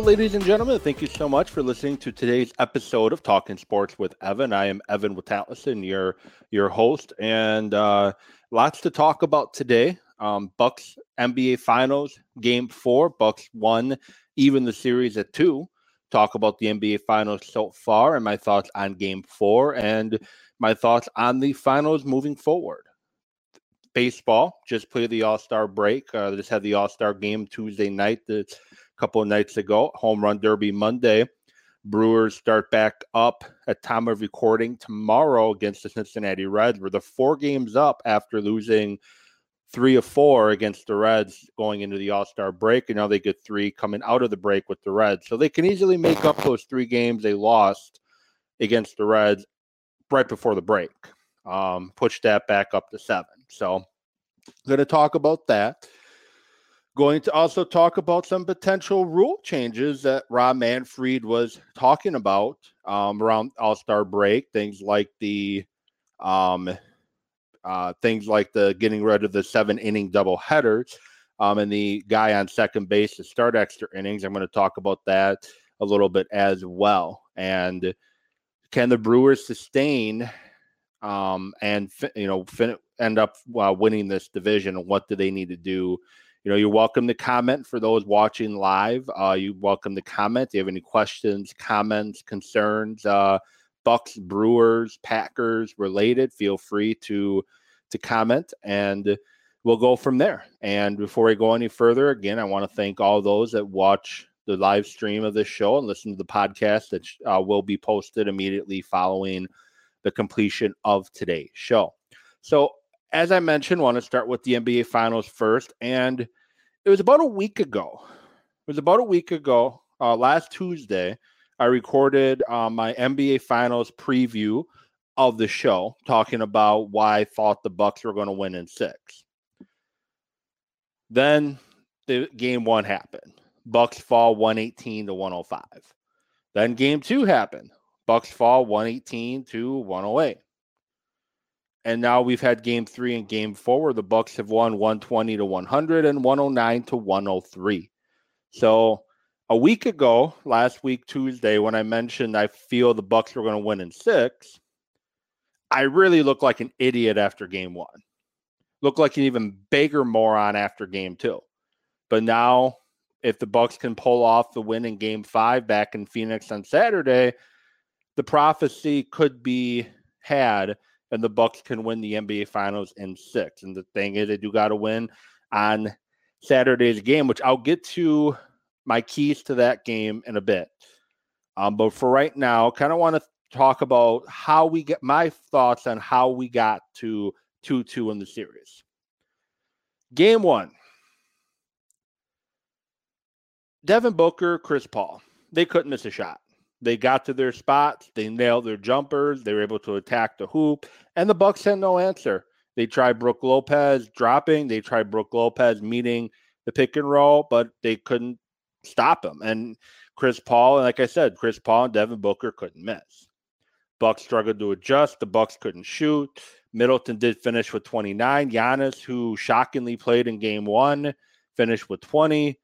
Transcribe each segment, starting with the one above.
Ladies and gentlemen. Thank you so much for listening to today's episode of Talking Sports with Evan. I am Evan Witatlison, your your host, and uh, lots to talk about today. Um, Bucks NBA Finals Game Four. Bucks won even the series at two. Talk about the NBA Finals so far and my thoughts on Game Four and my thoughts on the finals moving forward. Baseball just played the All Star break. Uh, just had the All Star game Tuesday night. The couple of nights ago. Home Run Derby Monday. Brewers start back up at time of recording tomorrow against the Cincinnati Reds. We're the four games up after losing three of four against the Reds going into the All Star break, and now they get three coming out of the break with the Reds. So they can easily make up those three games they lost against the Reds right before the break. Um, push that back up to seven. So, going to talk about that. Going to also talk about some potential rule changes that Rob Manfred was talking about um, around All Star break. Things like the um, uh, things like the getting rid of the seven inning double headers um, and the guy on second base to start extra innings. I'm going to talk about that a little bit as well. And can the Brewers sustain um, and you know fin- end up uh, winning this division? And what do they need to do you know, you're welcome to comment for those watching live. Uh, you welcome to comment. Do you have any questions, comments, concerns? Uh, Bucks, Brewers, Packers related, feel free to to comment and we'll go from there. And before I go any further, again, I want to thank all those that watch the live stream of this show and listen to the podcast that uh, will be posted immediately following the completion of today's show. So as I mentioned, want to start with the NBA Finals first. And it was about a week ago. It was about a week ago, uh, last Tuesday. I recorded uh, my NBA Finals preview of the show, talking about why I thought the Bucks were going to win in six. Then the game one happened. Bucks fall 118 to 105. Then game two happened. Bucks fall 118 to 108 and now we've had game three and game four where the bucks have won 120 to 100 and 109 to 103 so a week ago last week tuesday when i mentioned i feel the bucks were going to win in six i really look like an idiot after game one. Looked like an even bigger moron after game two. But now if the bucks can pull off the win in game five back in phoenix on saturday the prophecy could be had and the Bucks can win the NBA Finals in six. And the thing is, they do got to win on Saturday's game, which I'll get to my keys to that game in a bit. Um, but for right now, kind of want to talk about how we get my thoughts on how we got to 2 2 in the series. Game one Devin Booker, Chris Paul. They couldn't miss a shot. They got to their spots. They nailed their jumpers. They were able to attack the hoop, and the Bucks had no answer. They tried Brook Lopez dropping. They tried Brook Lopez meeting the pick and roll, but they couldn't stop him. And Chris Paul, and like I said, Chris Paul and Devin Booker couldn't miss. Bucks struggled to adjust. The Bucks couldn't shoot. Middleton did finish with 29. Giannis, who shockingly played in game one, finished with 20.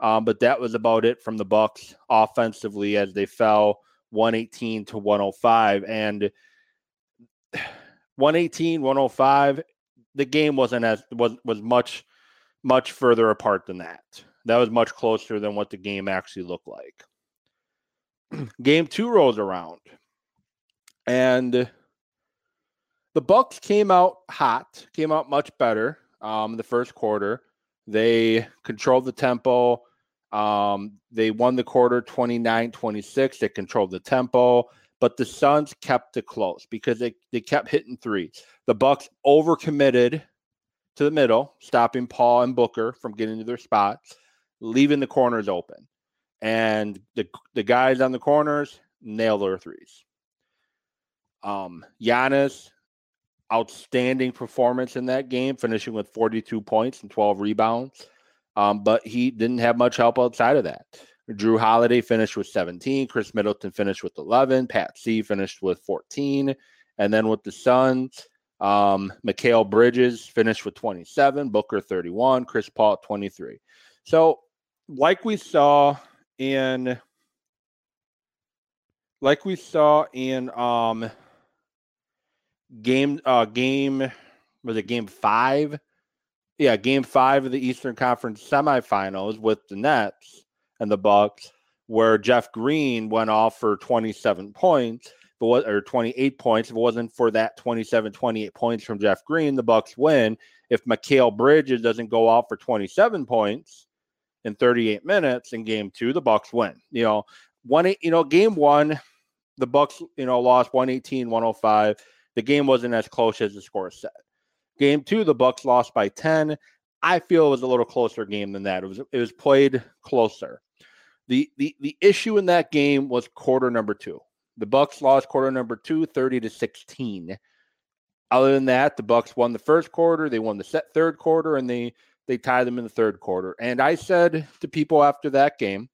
Um, but that was about it from the Bucks offensively as they fell 118 to 105. And 118, 105, the game wasn't as was was much much further apart than that. That was much closer than what the game actually looked like. game two rolls around, and the Bucks came out hot, came out much better. Um, the first quarter, they controlled the tempo. Um, they won the quarter 29 26. They controlled the tempo, but the Suns kept it close because they, they kept hitting threes. The Bucks overcommitted to the middle, stopping Paul and Booker from getting to their spots, leaving the corners open. And the, the guys on the corners nail their threes. Um, Giannis, outstanding performance in that game, finishing with 42 points and 12 rebounds. Um, but he didn't have much help outside of that. Jrue Holiday finished with 17. Khris Middleton finished with 11. Pat C finished with 14. And then with the Suns, um, Mikal Bridges finished with 27. Booker 31. Chris Paul 23. So, like we saw in like we saw in um game uh game was it game five? Yeah, game five of the Eastern Conference semifinals with the Nets and the Bucks, where Jeff Green went off for 27 points, but or 28 points. If it wasn't for that 27, 28 points from Jeff Green, the Bucks win. If Mikal Bridges doesn't go off for 27 points in 38 minutes in game two, the Bucks win. You know, one you know, game one, the Bucks, you know, lost 118, 105. The game wasn't as close as the score said. Game two, the Bucks lost by 10. I feel it was a little closer game than that. It was it was played closer. The the the issue in that game was quarter number two. The Bucks lost quarter number two, 30 to 16. Other than that, the Bucks won the first quarter, they won the set third quarter, and they they tied them in the third quarter. And I said to people after that game,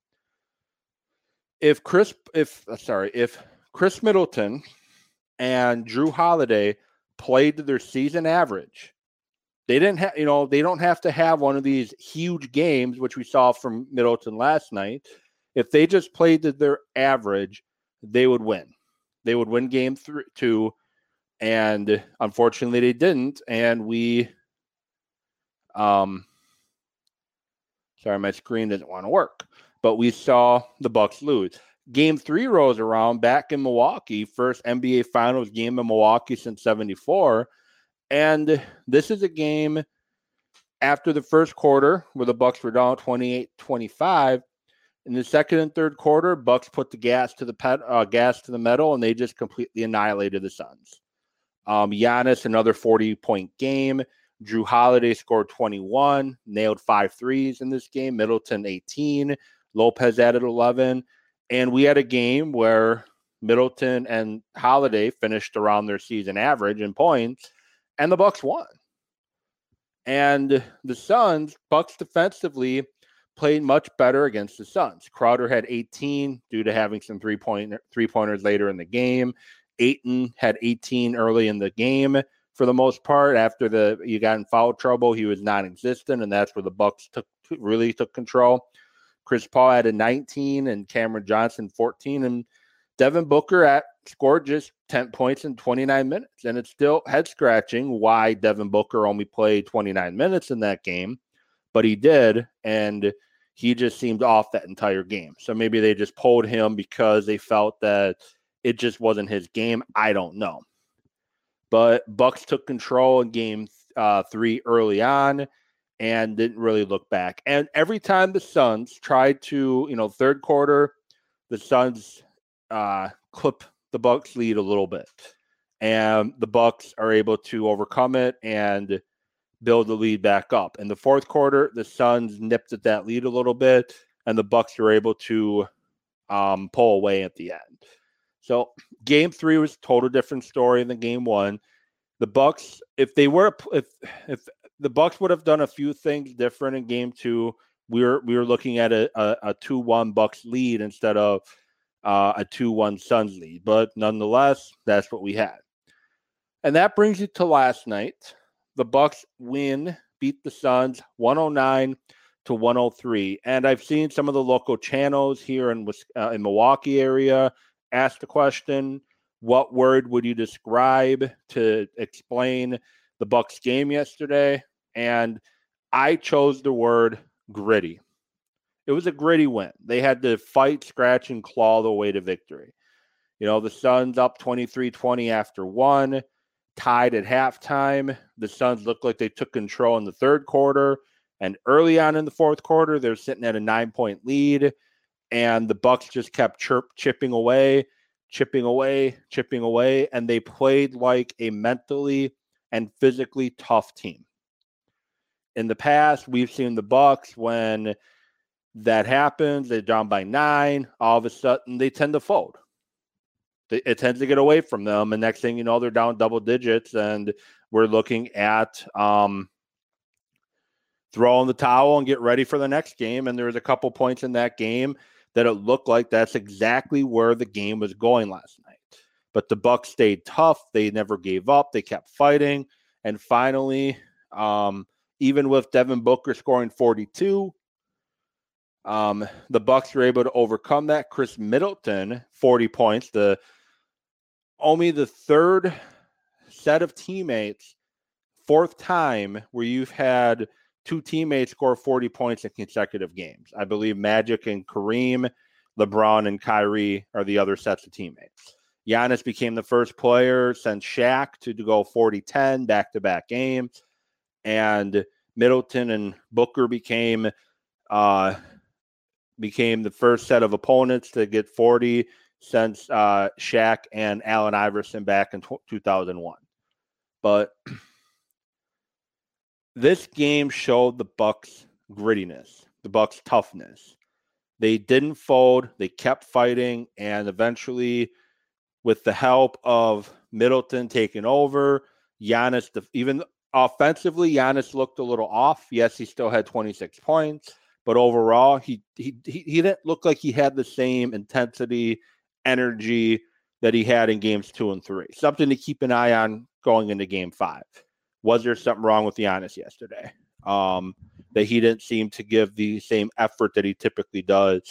if Chris if uh, sorry, if Khris Middleton and Jrue Holiday played to their season average. They didn't have, you know, they don't have to have one of these huge games, which we saw from Middleton last night. If they just played to their average, they would win. They would win game three, two, and unfortunately they didn't. And we, um, sorry, my screen doesn't want to work, but we saw the Bucks lose. Game three rolls around back in Milwaukee, first NBA Finals game in Milwaukee since 74. And this is a game after the first quarter where the Bucks were down 28 25. In the second and third quarter, Bucks put the gas to the pet, uh, gas to the metal, and they just completely annihilated the Suns. Um, Giannis, another 40 point game. Jrue Holiday scored 21, nailed five threes in this game. Middleton 18, Lopez added 11. And we had a game where Middleton and Holiday finished around their season average in points, and the Bucks won. And the Suns, Bucks defensively played much better against the Suns. Crowder had 18 due to having some three point three pointers later in the game. Ayton had 18 early in the game for the most part. After the you got in foul trouble, he was non-existent, and that's where the Bucks took really took control. Chris Paul had a 19 and Cameron Johnson 14 and Devin Booker at scored just 10 points in 29 minutes. And it's still head scratching why Devin Booker only played 29 minutes in that game, but he did. And he just seemed off that entire game. So maybe they just pulled him because they felt that it just wasn't his game. I don't know. But Bucks took control in game uh, three early on and didn't really look back. And every time the Suns tried to, you know, third quarter, the Suns uh, clip the Bucks lead a little bit, and the Bucks are able to overcome it and build the lead back up. In the fourth quarter, the Suns nipped at that lead a little bit, and the Bucks were able to um, pull away at the end. So game three was a total different story than game one. The Bucks, if they were if if the Bucks would have done a few things different in game two. We were we were looking at a, a, a two one Bucks lead instead of uh, a two one Suns lead, but nonetheless, that's what we had. And that brings you to last night. The Bucks win, beat the Suns 109 to 103. And I've seen some of the local channels here in uh, in Milwaukee area ask the question, what word would you describe to explain the Bucks game yesterday, and I chose the word gritty. It was a gritty win. They had to fight, scratch, and claw the way to victory. You know, the Suns up 23 20 after one, tied at halftime. The Suns looked like they took control in the third quarter. And early on in the fourth quarter, they're sitting at a nine point lead. And the Bucks just kept chirp chipping away, chipping away, chipping away. And they played like a mentally and physically tough team. In the past, we've seen the Bucks when that happens, they're down by nine, all of a sudden they tend to fold. It tends to get away from them, and next thing you know, they're down double digits, and we're looking at um, throwing the towel and get ready for the next game. And there was a couple points in that game that it looked like that's exactly where the game was going last night. But the Bucks stayed tough. They never gave up. They kept fighting. And finally, um, even with Devin Booker scoring 42, Um, the Bucks were able to overcome that. Khris Middleton, 40 points. The only the third set of teammates, fourth time where you've had two teammates score 40 points in consecutive games. I believe Magic and Kareem, LeBron and Kyrie are the other sets of teammates. Giannis became the first player since Shaq to go 40 10 back to back games. And Middleton and Booker became uh, became the first set of opponents to get 40 since uh, Shaq and Allen Iverson back in t- 2001. But this game showed the Bucks grittiness, the Bucks toughness. They didn't fold, they kept fighting and eventually with the help of Middleton taking over, Giannis even offensively Giannis looked a little off. Yes, he still had 26 points, but overall he he he, didn't look like he had the same intensity, energy that he had in games 2 and 3. Something to keep an eye on going into game 5 was there something wrong with Giannis yesterday? Um, that he didn't seem to give the same effort that he typically does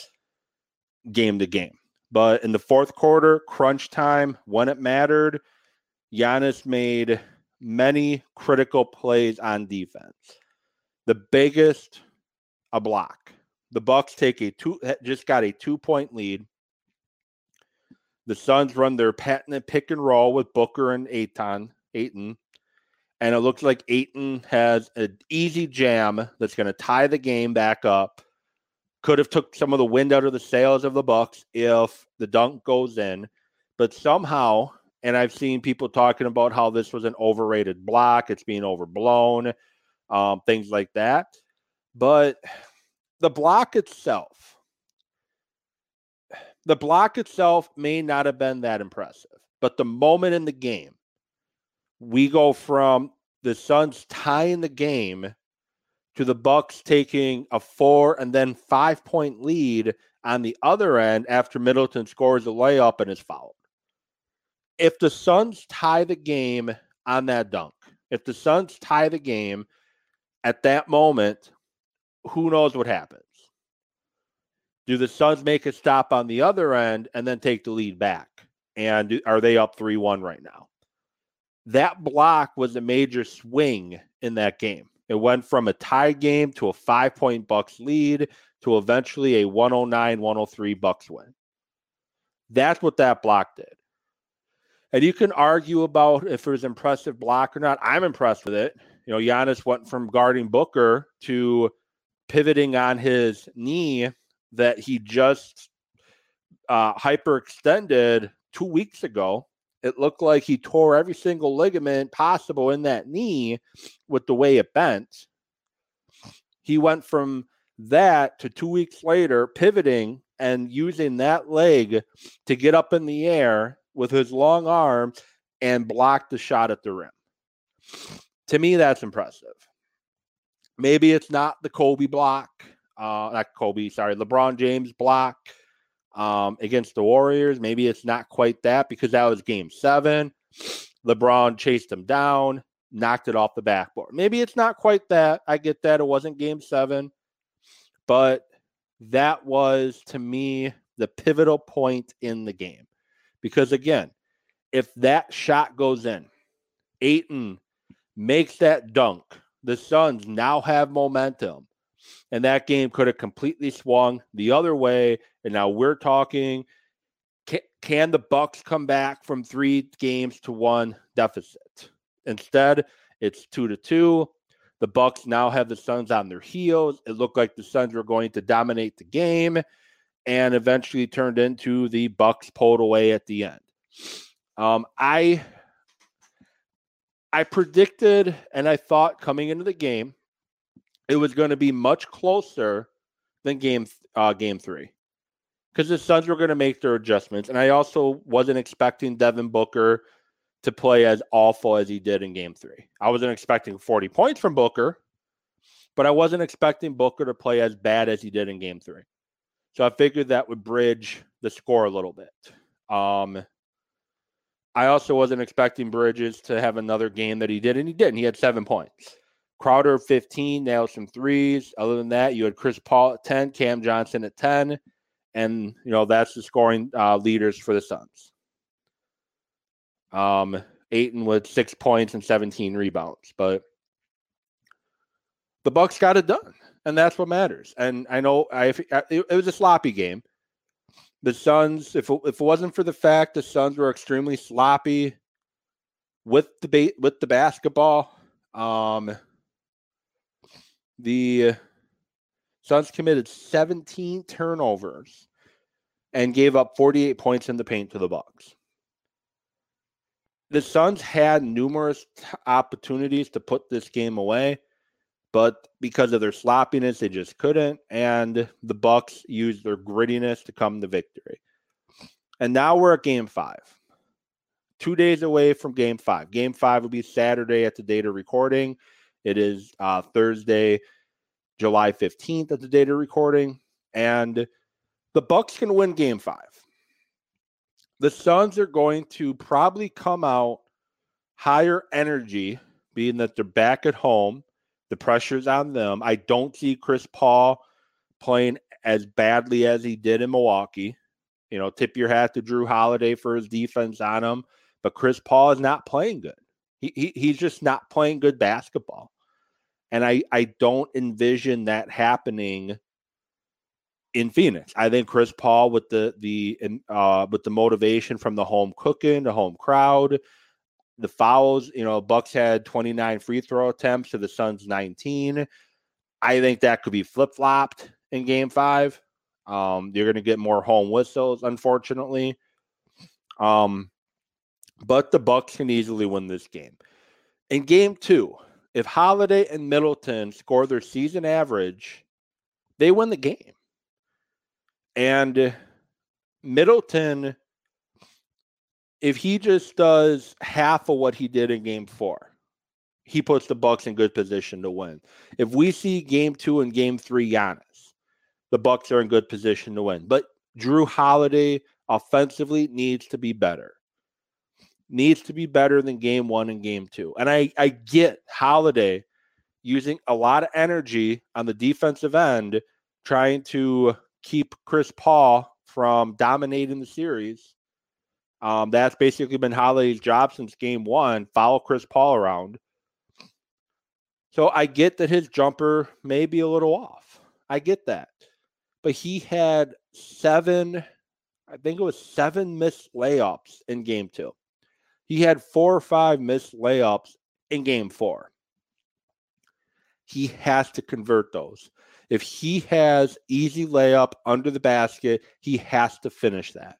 game to game. But in the fourth quarter, crunch time, when it mattered, Giannis made many critical plays on defense. The biggest, a block. The Bucks take a two, just got a two point lead. The Suns run their patented pick and roll with Booker and Ayton, Ayton, and it looks like Ayton has an easy jam that's going to tie the game back up. Could have took some of the wind out of the sails of the Bucks if the dunk goes in, but somehow, and I've seen people talking about how this was an overrated block, it's being overblown, um, things like that. But the block itself, the block itself may not have been that impressive, but the moment in the game we go from the Suns tying the game to the Bucks taking a four and then five point lead on the other end after Middleton scores a layup and is fouled. If the Suns tie the game on that dunk, if the Suns tie the game at that moment, who knows what happens? Do the Suns make a stop on the other end and then take the lead back? And are they up 3 1 right now? that block was a major swing in that game. It went from a tie game to a five point Bucks lead to eventually a 109 103 Bucks win. That's what that block did. And you can argue about if it was impressive block or not. I'm impressed with it. You know, Giannis went from guarding Booker to pivoting on his knee that he just uh, hyperextended two weeks ago it looked like he tore every single ligament possible in that knee with the way it bent. He went from that to two weeks later pivoting and using that leg to get up in the air with his long arm and blocked the shot at the rim. To me, that's impressive. Maybe it's not the Kobe block, uh, not Kobe, sorry, LeBron James block um, against the Warriors. Maybe it's not quite that because that was game seven. LeBron chased him down, knocked it off the backboard. Maybe it's not quite that. I get that. It wasn't game seven. But that was, to me, the pivotal point in the game. Because again, if that shot goes in, Ayton makes that dunk, the Suns now have momentum and that game could have completely swung the other way. And now we're talking: can, can the Bucks come back from three games to one deficit? Instead, it's two to two. The Bucks now have the Suns on their heels. It looked like the Suns were going to dominate the game, and eventually turned into the Bucks pulled away at the end. Um, I I predicted and I thought coming into the game it was going to be much closer than game uh, game three because the Suns were going to make their adjustments, and I also wasn't expecting Devin Booker to play as awful as he did in game three. I wasn't expecting 40 points from Booker, but I wasn't expecting Booker to play as bad as he did in game three. So I figured that would bridge the score a little bit. Um, I also wasn't expecting Bridges to have another game that he did, and he didn't. he had seven points. Crowder 15, nailed some threes. Other than that, you had Chris Paul at 10, Cam Johnson at 10, and you know that's the scoring uh, leaders for the Suns. Um, Ayton with six points and 17 rebounds, but the Bucks got it done, and that's what matters. And I know I it, it was a sloppy game. The Suns, if it, if it wasn't for the fact the Suns were extremely sloppy with the with the basketball, um, the Suns committed 17 turnovers and gave up 48 points in the paint to the Bucks. The Suns had numerous opportunities to put this game away, but because of their sloppiness, they just couldn't. And the Bucks used their grittiness to come to victory. And now we're at game five. Two days away from game five. Game five will be Saturday at the date of recording. It is uh, Thursday, July 15th at the date of recording. And the Bucks can win game five. The Suns are going to probably come out higher energy, being that they're back at home. The pressure's on them. I don't see Chris Paul playing as badly as he did in Milwaukee. You know, tip your hat to Jrue Holiday for his defense on him, but Chris Paul is not playing good. He, he he's just not playing good basketball. And I, I don't envision that happening in Phoenix. I think Chris Paul with the the uh, with the motivation from the home cooking, the home crowd, the fouls. You know, Bucks had 29 free throw attempts to the Suns 19. I think that could be flip flopped in Game Five. Um, you're going to get more home whistles, unfortunately. Um, but the Bucks can easily win this game. In Game Two, if Holiday and Middleton score their season average, they win the game. And Middleton, if he just does half of what he did in game four, he puts the Bucks in good position to win. If we see game two and game three Giannis, the Bucks are in good position to win. But Jrue Holiday offensively needs to be better needs to be better than game one and game two. And I, I get Holiday using a lot of energy on the defensive end, trying to keep Chris Paul from dominating the series. Um, that's basically been Holiday's job since game one. Follow Chris Paul around. So I get that his jumper may be a little off. I get that. But he had seven, I think it was seven missed layups in game two. He had four or five missed layups in game four. He has to convert those. If he has easy layup under the basket, he has to finish that.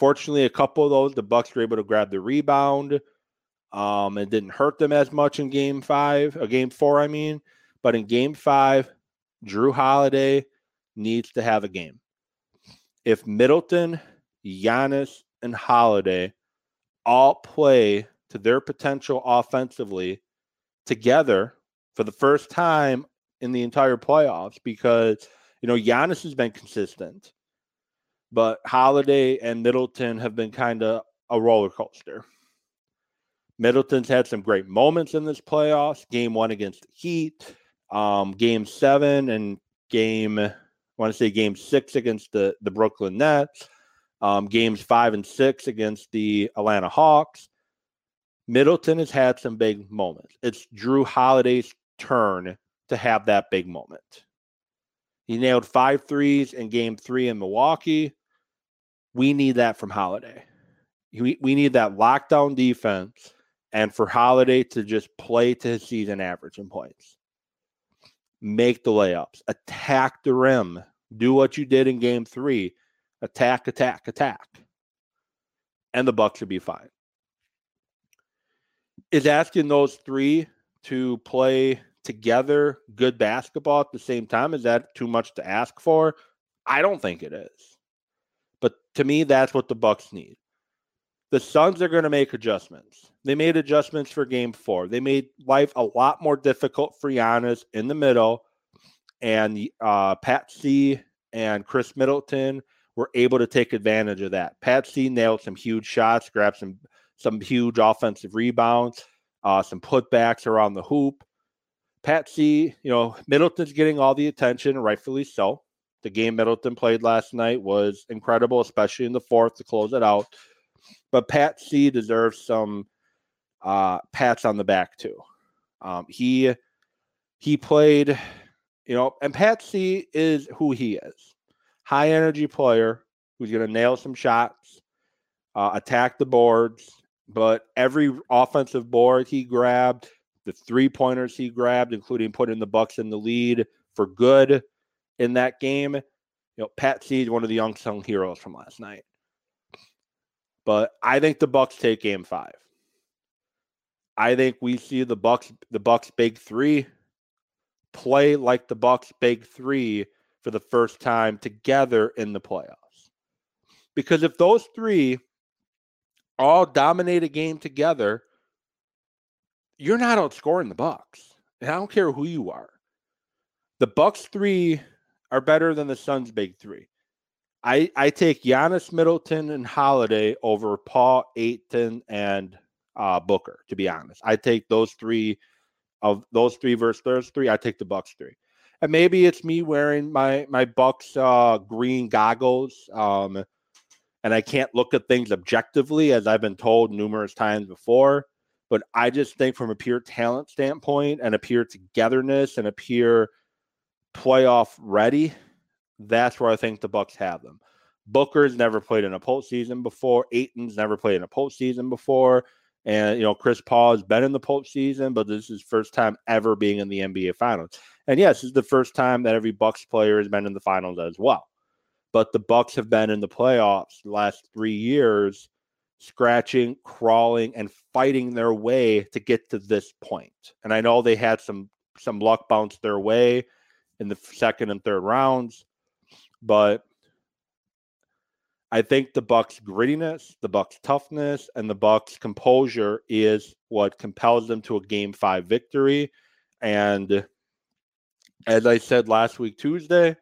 Fortunately, a couple of those, the Bucks were able to grab the rebound. Um, it didn't hurt them as much in game five, a uh, game four, I mean. But in game five, Jrue Holiday needs to have a game. If Middleton, Giannis, and Holiday all play to their potential offensively together for the first time in the entire playoffs because you know Giannis has been consistent, but Holiday and Middleton have been kind of a roller coaster. Middleton's had some great moments in this playoffs. Game one against the Heat, um, game seven, and game I want to say game six against the the Brooklyn Nets um, games five and six against the Atlanta Hawks. Middleton has had some big moments. It's Jrue Holiday's turn to have that big moment. He nailed five threes in game three in Milwaukee. We need that from Holiday. We, we need that lockdown defense and for Holiday to just play to his season average in points. Make the layups, attack the rim, do what you did in game three attack, attack, attack. And the Bucks should be fine. Is asking those three to play together good basketball at the same time is that too much to ask for? I don't think it is. But to me that's what the Bucks need. The Suns are going to make adjustments. They made adjustments for game 4. They made life a lot more difficult for Giannis in the middle and uh Pat C and Khris Middleton were able to take advantage of that. Pat Patsy nailed some huge shots, grabbed some some huge offensive rebounds, uh, some putbacks around the hoop. Pat Patsy, you know, Middleton's getting all the attention, rightfully so. The game Middleton played last night was incredible, especially in the fourth to close it out. But Pat C deserves some uh, pats on the back too. Um, he he played, you know, and Pat C is who he is. High energy player who's going to nail some shots, uh, attack the boards. But every offensive board he grabbed, the three pointers he grabbed, including putting the Bucks in the lead for good in that game. You know, Pat Seed, one of the unsung heroes from last night. But I think the Bucks take game five. I think we see the Bucks, the Bucks big three play like the Bucks big three for the first time together in the playoffs. Because if those three all dominate a game together, you're not outscoring the Bucks. And I don't care who you are. The Bucks three are better than the Suns' big three. I I take Giannis, Middleton, and Holiday over Paul, Ayton, and uh, Booker. To be honest, I take those three of those three versus those three. I take the Bucks three, and maybe it's me wearing my my Bucks uh, green goggles. Um, and I can't look at things objectively, as I've been told numerous times before. But I just think, from a pure talent standpoint, and a pure togetherness, and a pure playoff ready, that's where I think the Bucks have them. Booker's never played in a postseason before. Ayton's never played in a postseason before. And you know, Chris Paul has been in the postseason, but this is first time ever being in the NBA Finals. And yes, this is the first time that every Bucks player has been in the finals as well. But the Bucks have been in the playoffs the last three years, scratching, crawling, and fighting their way to get to this point. And I know they had some some luck bounce their way in the second and third rounds. But I think the Bucks grittiness, the Bucks toughness, and the Bucks composure is what compels them to a game five victory. And as I said last week Tuesday,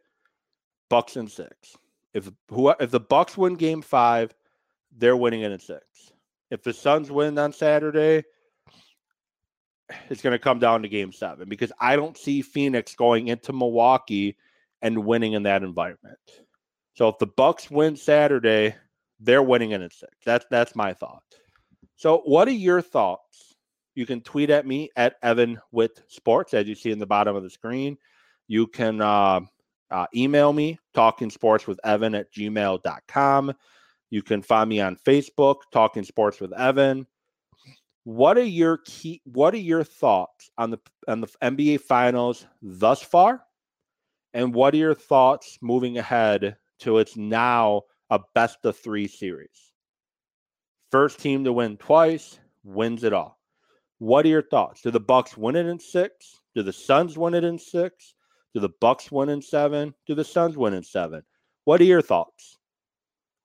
Bucks in six. If who if the Bucks win game five, they're winning it in six. If the Suns win on Saturday, it's going to come down to game seven because I don't see Phoenix going into Milwaukee and winning in that environment. So if the Bucks win Saturday, they're winning in six. That's that's my thought. So what are your thoughts? You can tweet at me at Evan with Sports, as you see in the bottom of the screen. You can uh, uh, email me, talking sports with Evan at gmail.com. You can find me on Facebook, Talking Sports with Evan. What are your key? What are your thoughts on the on the NBA Finals thus far, and what are your thoughts moving ahead to it's now a best of three series? First team to win twice wins it all. What are your thoughts? Do the Bucks win it in six? Do the Suns win it in six? Do the Bucks win in seven? Do the Suns win in seven? What are your thoughts?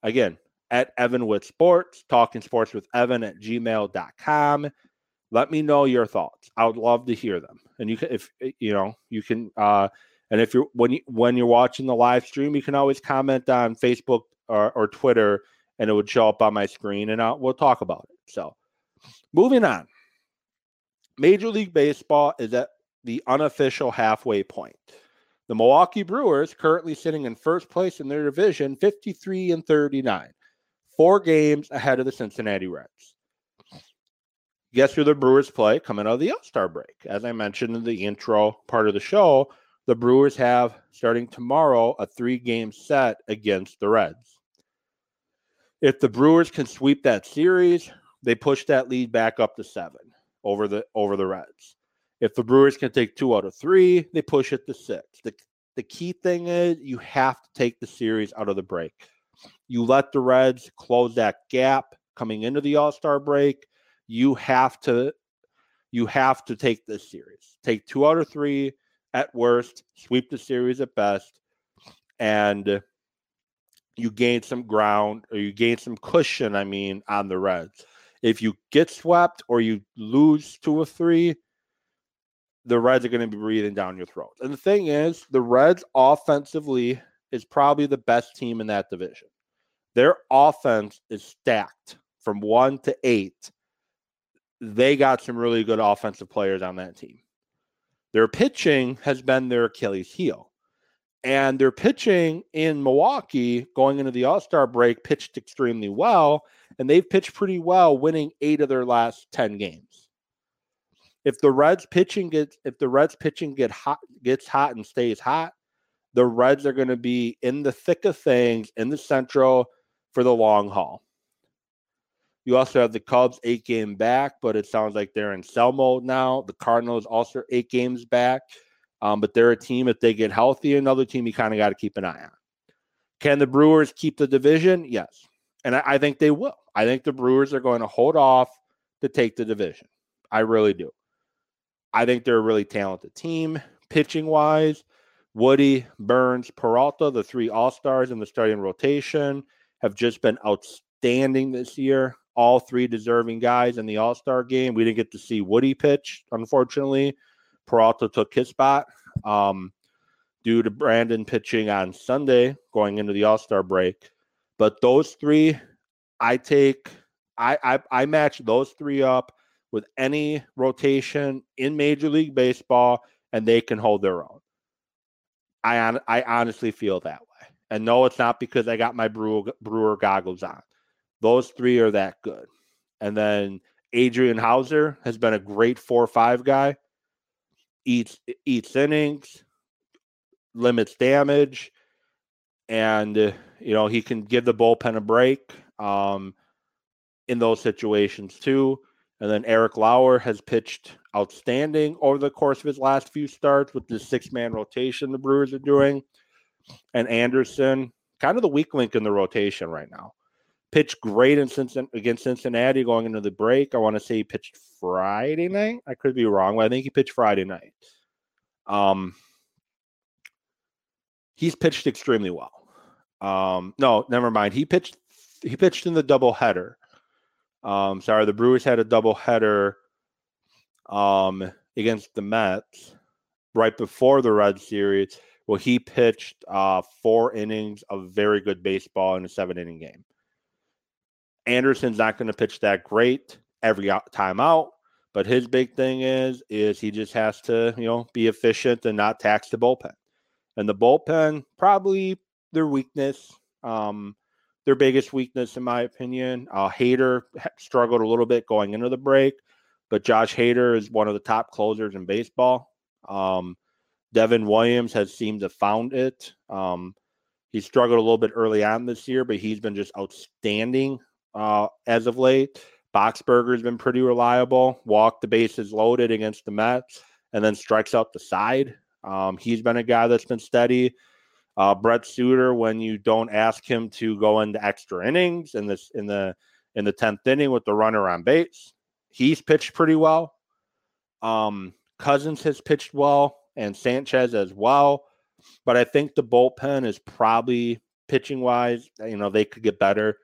Again, at Evan with Sports, talking sports with Evan at gmail.com. Let me know your thoughts. I would love to hear them. And you can, if eh, you know, you can, uh, and if you're when you when you're watching the live stream, you can always comment on Facebook or, or Twitter, and it would show up on my screen, and I'll, we'll talk about it. So, moving on. Major League Baseball is at the unofficial halfway point. The Milwaukee Brewers currently sitting in first place in their division, 53 and 39 four games ahead of the Cincinnati Reds. Guess who the Brewers play coming out of the All Star break? As I mentioned in the intro part of the show, the Brewers have starting tomorrow a three game set against the Reds. If the Brewers can sweep that series, they push that lead back up to seven over the over the Reds. If the Brewers can take two out of three, they push it to six. The, the key thing is you have to take the series out of the break. You let the Reds close that gap coming into the All-Star break. You have to you have to take this series. Take two out of three at worst, sweep the series at best, and you gain some ground or you gain some cushion, I mean, on the Reds. If you get swept or you lose two or three, the Reds are going to be breathing down your throat. And the thing is, the Reds offensively is probably the best team in that division. Their offense is stacked from one to eight. They got some really good offensive players on that team. Their pitching has been their Achilles heel. And their pitching in Milwaukee going into the All Star break pitched extremely well. And they've pitched pretty well, winning eight of their last 10 games. If the Reds pitching gets if the Reds pitching get hot gets hot and stays hot, the Reds are going to be in the thick of things in the Central for the long haul. You also have the Cubs eight game back, but it sounds like they're in sell mode now. The Cardinals also eight games back, um, but they're a team if they get healthy. Another team you kind of got to keep an eye on. Can the Brewers keep the division? Yes, and I, I think they will. I think the Brewers are going to hold off to take the division. I really do. I think they're a really talented team, pitching wise. Woody, Burnes, Peralta, the three All Stars in the starting rotation, have just been outstanding this year all three deserving guys in the All Star game. We didn't get to see Woody pitch, unfortunately. Peralta took his spot um, due to Brandon pitching on Sunday going into the All Star break. But those three, I take, I, I, I match those three up with any rotation in Major League Baseball, and they can hold their own. I, I honestly feel that way. And no, it's not because I got my Brewer, Brewer goggles on. Those three are that good. And then Adrian Houser has been a great four or five guy. Eats eats innings, limits damage, and you know he can give the bullpen a break um, in those situations too. And then Eric Lauer has pitched outstanding over the course of his last few starts with the six man rotation the Brewers are doing. And Anderson, kind of the weak link in the rotation right now pitched great in Cincinnati, against Cincinnati going into the break. I want to say he pitched Friday night. I could be wrong, but I think he pitched Friday night. Um, he's pitched extremely well. Um, no, never mind. He pitched. He pitched in the doubleheader. Um, sorry, the Brewers had a doubleheader um, against the Mets right before the Red Series. Well, he pitched uh, four innings of very good baseball in a seven inning game. Anderson's not going to pitch that great every time out, but his big thing is is he just has to you know be efficient and not tax the bullpen. And the bullpen probably their weakness, um, their biggest weakness in my opinion. Uh, Hader struggled a little bit going into the break, but Josh Hader is one of the top closers in baseball. Um, Devin Williams has seemed to found it. Um, he struggled a little bit early on this year, but he's been just outstanding uh, as of late. Boxberger's been pretty reliable. Walked the bases loaded against the Mets, and then strikes out the side. Um, he's been a guy that's been steady. Uh, Brent Suter, when you don't ask him to go into extra innings in this in the in the tenth inning with the runner on base, he's pitched pretty well. Um, Cousins has pitched well, and Sanchez as well. But I think the bullpen is probably pitching wise. You know, they could get better.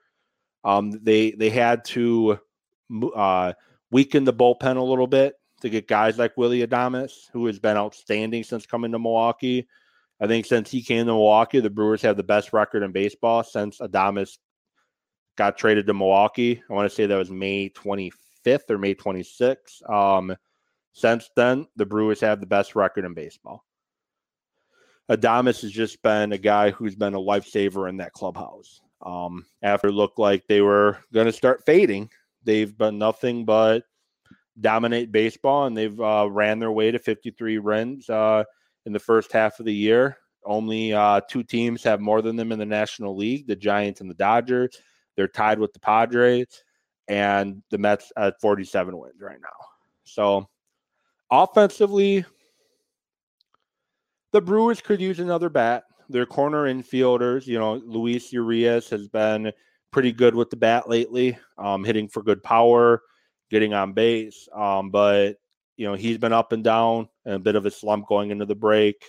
Um, they they had to uh, weaken the bullpen a little bit to get guys like Willie Adames, who has been outstanding since coming to Milwaukee. I think since he came to Milwaukee, the Brewers have the best record in baseball since Adames got traded to Milwaukee. I want to say that was May 25th or May 26th. Um, since then, the Brewers have the best record in baseball. Adames has just been a guy who's been a lifesaver in that clubhouse. Um, after it looked like they were going to start fading, they've been nothing but dominate baseball, and they've uh, ran their way to 53 wins uh, in the first half of the year. Only uh, two teams have more than them in the National League: the Giants and the Dodgers. They're tied with the Padres and the Mets at 47 wins right now. So, offensively, the Brewers could use another bat their corner infielders, you know, Luis Urias has been pretty good with the bat lately, um, hitting for good power, getting on base. Um, but you know, he's been up and down and a bit of a slump going into the break.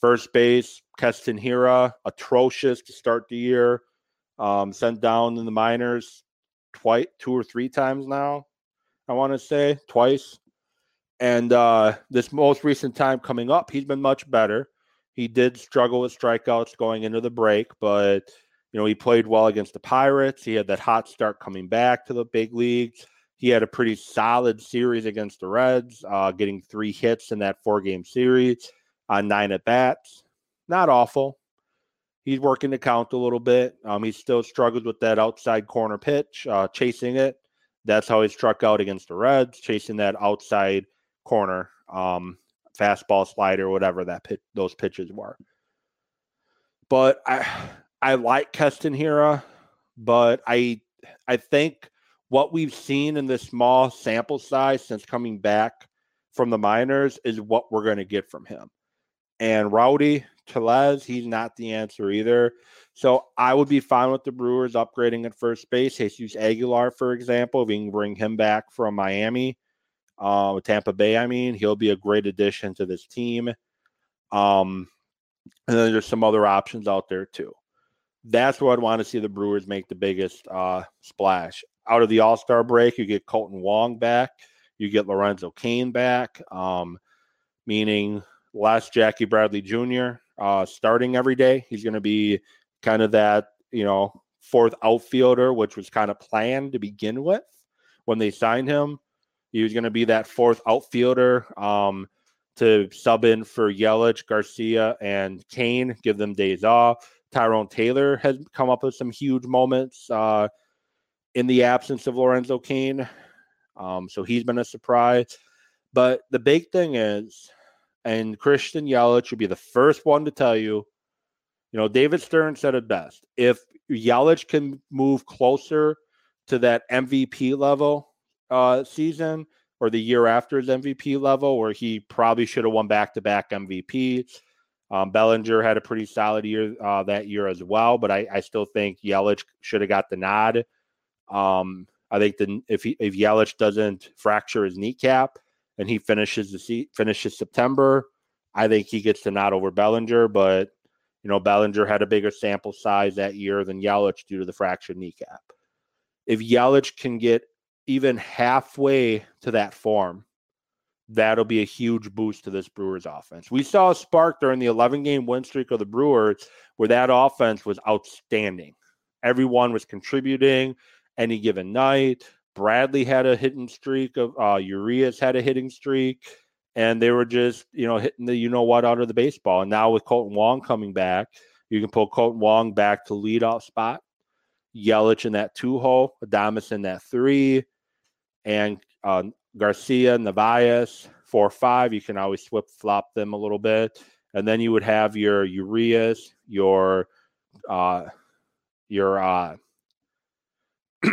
First base, Keston Hiura, atrocious to start the year. Um, sent down in the minors twice, two or three times now. I want to say twice. And uh, this most recent time coming up, he's been much better. He did struggle with strikeouts going into the break, but you know, he played well against the Pirates. He had that hot start coming back to the big leagues. he had a pretty solid series against the Reds, uh, getting three hits in that four game series on nine at bats. Not awful. He's working the count a little bit. Um, he still struggles with that outside corner pitch, uh, chasing it. That's how he struck out against the Reds, chasing that outside corner um, fastball, slider, whatever that pit, those pitches were. But I I like Keston Hiura, but I I think what we've seen in this small sample size since coming back from the minors is what we're going to get from him. And Rowdy Tellez, he's not the answer either. So I would be fine with the Brewers upgrading at first base. Jesus Aguilar, for example, if we can bring him back from Miami, uh, Tampa Bay, I mean, he'll be a great addition to this team. Um, and then there's some other options out there too. That's where I'd want to see the Brewers make the biggest uh, splash out of the All Star break, you get Kolten Wong back, you get Lorenzo Cain back, um, meaning less Jackie Bradley Jr. Uh, starting every day. He's going to be kind of that, you know, fourth outfielder, which was kind of planned to begin with when they signed him. He was going to be that fourth outfielder um, to sub in for Yelich, Garcia, and Cain, give them days off. Tyrone Taylor has come up with some huge moments. Uh, in the absence of Lorenzo Cain. Um, so he's been a surprise. But the big thing is, and Christian Yelich would be the first one to tell you, you know, David Stearns said it best. If Yelich can move closer to that MVP level uh, season or the year after his MVP level, where he probably should have won back to back MVP. Um, Bellinger had a pretty solid year uh, that year as well, but I, I still think Yelich should have got the nod. Um, I think the, if he, if Yelich doesn't fracture his kneecap and he finishes the finishes September, I think he gets the nod over Bellinger. But you know, Bellinger had a bigger sample size that year than Yelich due to the fractured kneecap. If Yelich can get even halfway to that form, that'll be a huge boost to this Brewers offense. We saw a spark during the 11 game win streak of the Brewers where that offense was outstanding. Everyone was contributing any given night. Bradley had a hitting streak of uh, Urias had a hitting streak, and they were just you know hitting the you know what out of the baseball. And now with Kolten Wong coming back, you can pull Kolten Wong back to lead off spot, Yelich in that two hole, Adames in that three, and uh, Garcia, Narvaez four five. You can always flip flop them a little bit, and then you would have your Urias, your uh, your uh,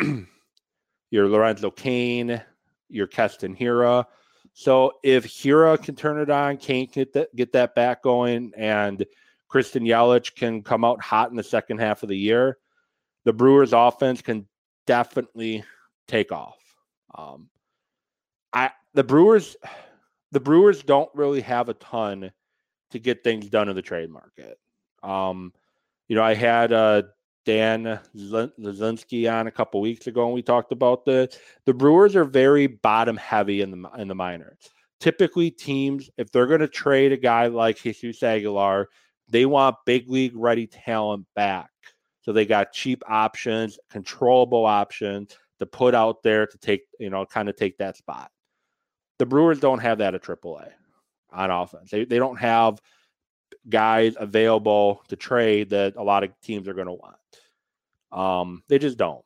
your Lorenzo Cain, your Keston Hiura. So if Hiura can turn it on, Cain can get that, get that back going, and Christian Yelich can come out hot in the second half of the year, the Brewers' offense can definitely take off. Um, I the Brewers, the Brewers don't really have a ton to get things done in the trade market. Um, you know, I had uh, Dan Lazinski on a couple weeks ago, and we talked about the the Brewers are very bottom heavy in the in the minors. Typically, teams if they're going to trade a guy like Jesus Aguilar, they want big league ready talent back. So they got cheap options, controllable options to put out there to take you know kind of take that spot. The Brewers don't have that at AAA on offense. They they don't have guys available to trade that a lot of teams are going to want. Um, they just don't.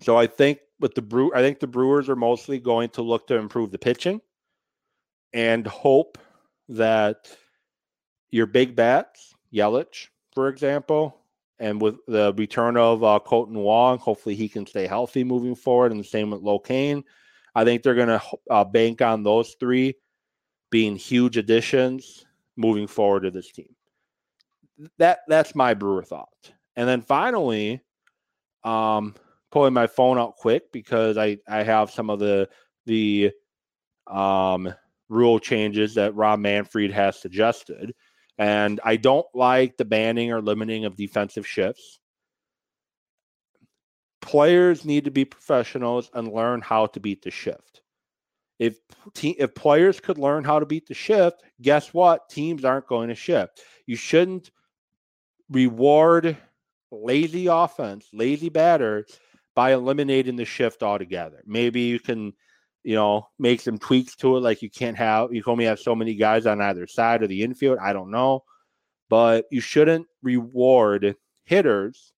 So I think with the brew, I think the Brewers are mostly going to look to improve the pitching and hope that your big bats, Yelich, for example, and with the return of uh, Kolten Wong, hopefully he can stay healthy moving forward, and the same with Locaine. I think they're going to uh, bank on those three being huge additions moving forward to this team. That that's my Brewer thought. And then finally, um, pulling my phone out quick because I I have some of the the um rule changes that Rob Manfred has suggested. And I don't like the banning or limiting of defensive shifts. Players need to be professionals and learn how to beat the shift. If te- if players could learn how to beat the shift, guess what? Teams aren't going to shift. You shouldn't reward lazy offense, lazy batters by eliminating the shift altogether. Maybe you can, you know, make some tweaks to it. Like you can't have, you can only have so many guys on either side of the infield. I don't know. But you shouldn't reward hitters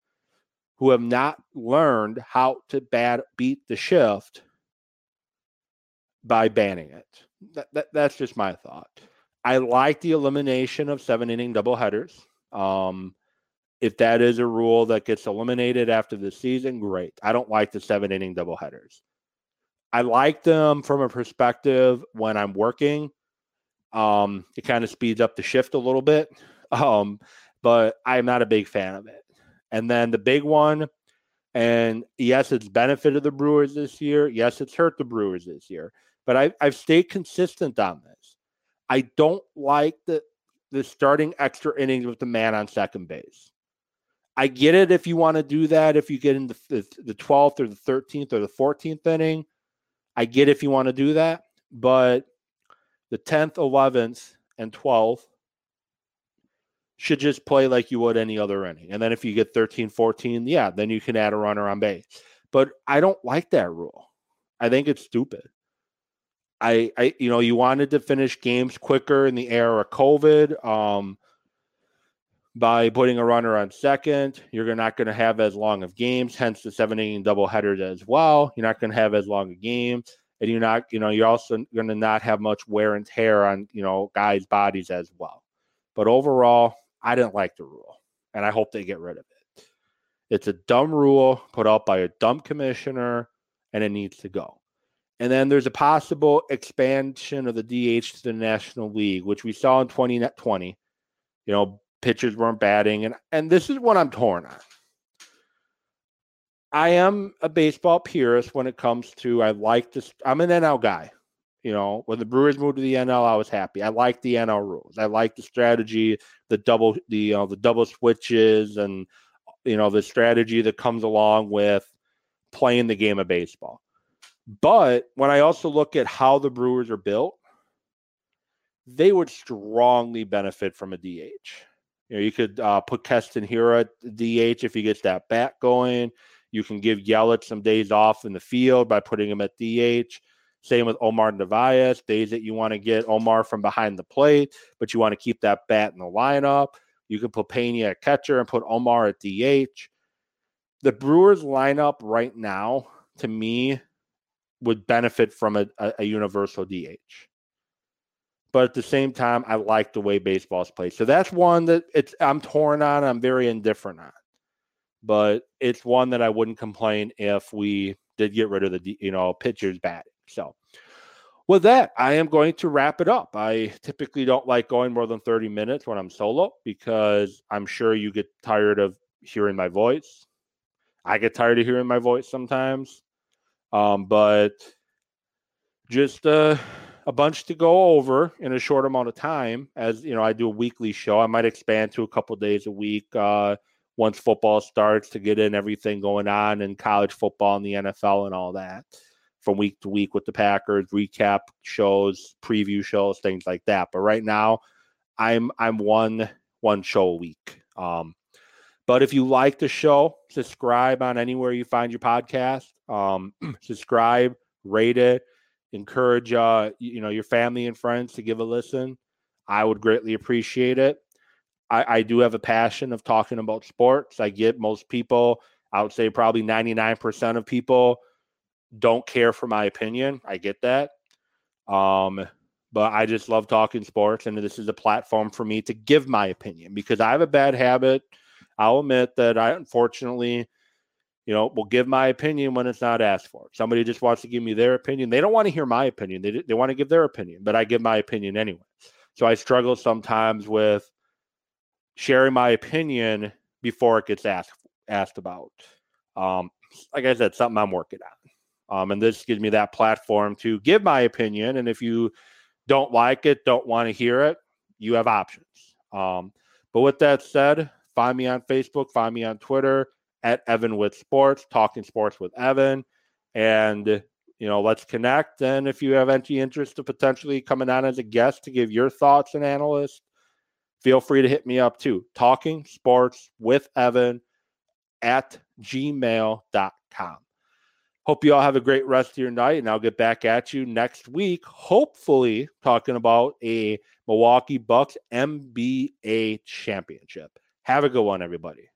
who have not learned how to beat the shift by banning it. That, that, that's just my thought. I like the elimination of seven inning doubleheaders. Um, if that is a rule that gets eliminated after the season, great. I don't like the seven inning doubleheaders. I like them from a perspective when I'm working. Um, it kind of speeds up the shift a little bit. Um, but I'm not a big fan of it. And then the big one, and yes, it's benefited the Brewers this year. Yes, it's hurt the Brewers this year. But I, I've stayed consistent on this. I don't like the the starting extra innings with the man on second base. I get it if you want to do that, if you get in the, the, the 12th or the 13th or the 14th inning. I get if you want to do that. But the 10th, 11th, and 12th should just play like you would any other inning. And then if you get 13, 14, yeah, then you can add a runner on base. But I don't like that rule. I think it's stupid. I, I, you know, you wanted to finish games quicker in the era of COVID. Um, by putting a runner on second. You're not going to have as long of games, hence the seven inning double headers as well. You're not going to have as long a game. And you're not, you know, you're also going to not have much wear and tear on, you know, guys' bodies as well. But overall, I didn't like the rule, and I hope they get rid of it. It's a dumb rule put out by a dumb commissioner, and it needs to go. And then there's a possible expansion of the DH to the National League, which we saw in 2020. You know, pitchers weren't batting, and and this is what I'm torn on. I am a baseball purist when it comes to I like this. I'm an NL guy. You know, when the Brewers moved to the NL, I was happy. I like the NL rules. I like the strategy, the double, the you know, the double switches, and you know the strategy that comes along with playing the game of baseball. But when I also look at how the Brewers are built, they would strongly benefit from a DH. You know, you could uh, put Keston Hiura at DH if he gets that bat going. You can give Yelich some days off in the field by putting him at DH. Same with Omar Narvaez, days that you want to get Omar from behind the plate, but you want to keep that bat in the lineup. You can put Pena at catcher and put Omar at DH. The Brewers lineup right now, to me, would benefit from a, a, a universal DH but at the same time, I like the way baseball's played. So that's one that it's I'm torn on. I'm very indifferent on, but it's one that I wouldn't complain if we did get rid of the you know pitchers batting. So with that, I am going to wrap it up. I typically don't like going more than 30 minutes when I'm solo because I'm sure you get tired of hearing my voice. I get tired of hearing my voice sometimes. Um, but just uh a bunch to go over in a short amount of time. As you know, I do a weekly show. I might expand to a couple days a week uh, once football starts to get in everything going on in college football and the NFL and all that from week to week with the Packers, recap shows, preview shows, things like that. But right now, I'm I'm one one show a week. Um, but if you like the show, subscribe on anywhere you find your podcast. Um, subscribe, rate it encourage uh, you know your family and friends to give a listen. I would greatly appreciate it. I, I do have a passion of talking about sports. I get most people, I would say probably 99% of people don't care for my opinion. I get that. Um, but I just love talking sports, and this is a platform for me to give my opinion because I have a bad habit. I'll admit that I unfortunately you know, will give my opinion when it's not asked for. Somebody just wants to give me their opinion. They don't want to hear my opinion. They, they want to give their opinion, but I give my opinion anyway. So I struggle sometimes with sharing my opinion before it gets asked asked about. Um, like I said, something I'm working on. Um, and this gives me that platform to give my opinion. And if you don't like it, don't want to hear it, you have options. Um, but with that said, find me on Facebook, find me on Twitter at Evan with Sports, talking sports with Evan. And, you know, let's connect. And if you have any interest of potentially coming on as a guest to give your thoughts and analyst, feel free to hit me up too. Talking sports with Evan at gmail.com. Hope you all have a great rest of your night, and I'll get back at you next week, hopefully talking about a Milwaukee Bucks NBA championship. Have a good one, everybody.